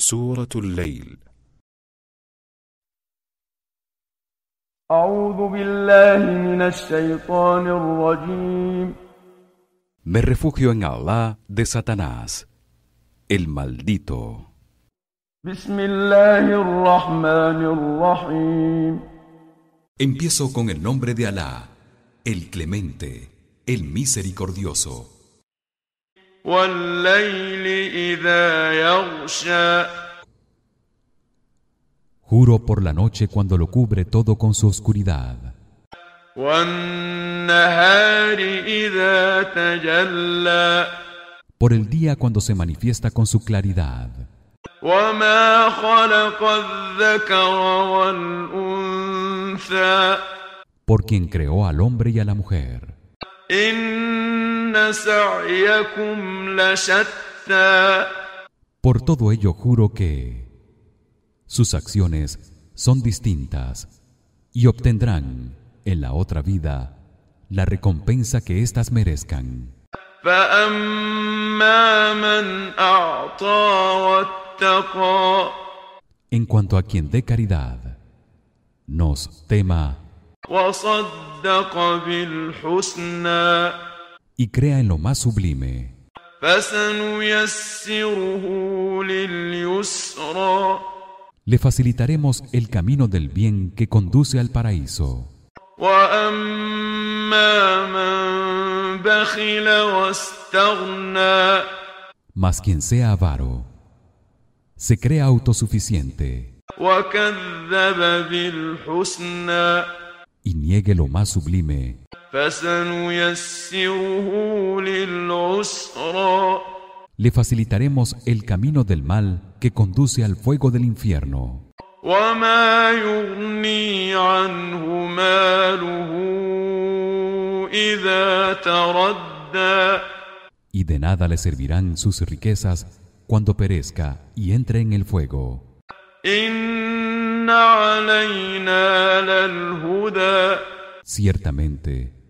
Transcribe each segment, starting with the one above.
سورة الليل أعوذ بالله من الشيطان الرجيم Me refugio en Allah de Satanás, el maldito. بسم الله الرحمن الرحيم Empiezo con el nombre de Alá, el clemente, el misericordioso. Juro por la noche cuando lo cubre todo con su oscuridad. Por el día cuando se manifiesta con su claridad. Por quien creó al hombre y a la mujer. Por todo ello juro que sus acciones son distintas y obtendrán en la otra vida la recompensa que éstas merezcan. En cuanto a quien dé caridad, nos tema y crea en lo más sublime. Le facilitaremos el camino del bien que conduce al paraíso. Mas quien sea avaro, se crea autosuficiente y niegue lo más sublime le facilitaremos el camino del mal que conduce al fuego del infierno. Y de nada le servirán sus riquezas cuando perezca y entre en el fuego. Ciertamente,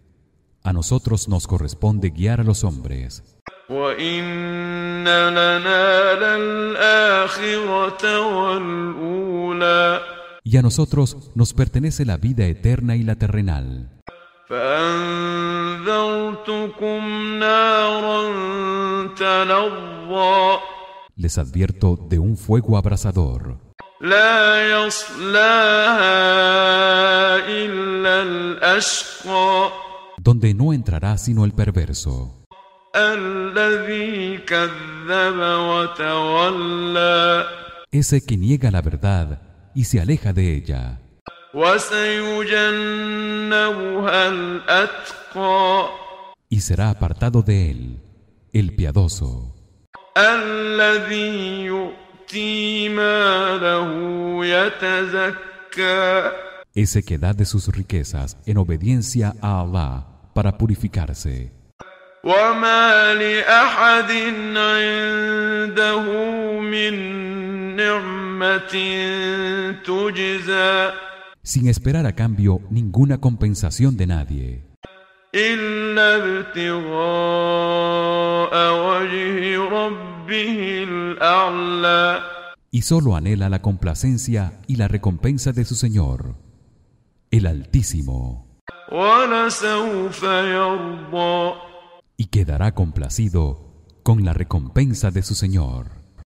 a nosotros nos corresponde guiar a los hombres. Y a nosotros nos pertenece la vida eterna y la terrenal. Les advierto de un fuego abrasador donde no entrará sino el perverso. Ese que niega la verdad y se aleja de ella. Y será apartado de él, el piadoso الذي يؤتي ماله يتزكى ese que da de sus riquezas en obediencia a Allah para purificarse وما لأحد عنده من نعمة تجزى sin esperar a cambio ninguna compensación de nadie إلا ابتغاء وجه ربه الأعلى y solo anhela la complacencia y la recompensa de su Señor el Altísimo. Y quedará complacido con la recompensa de su Señor.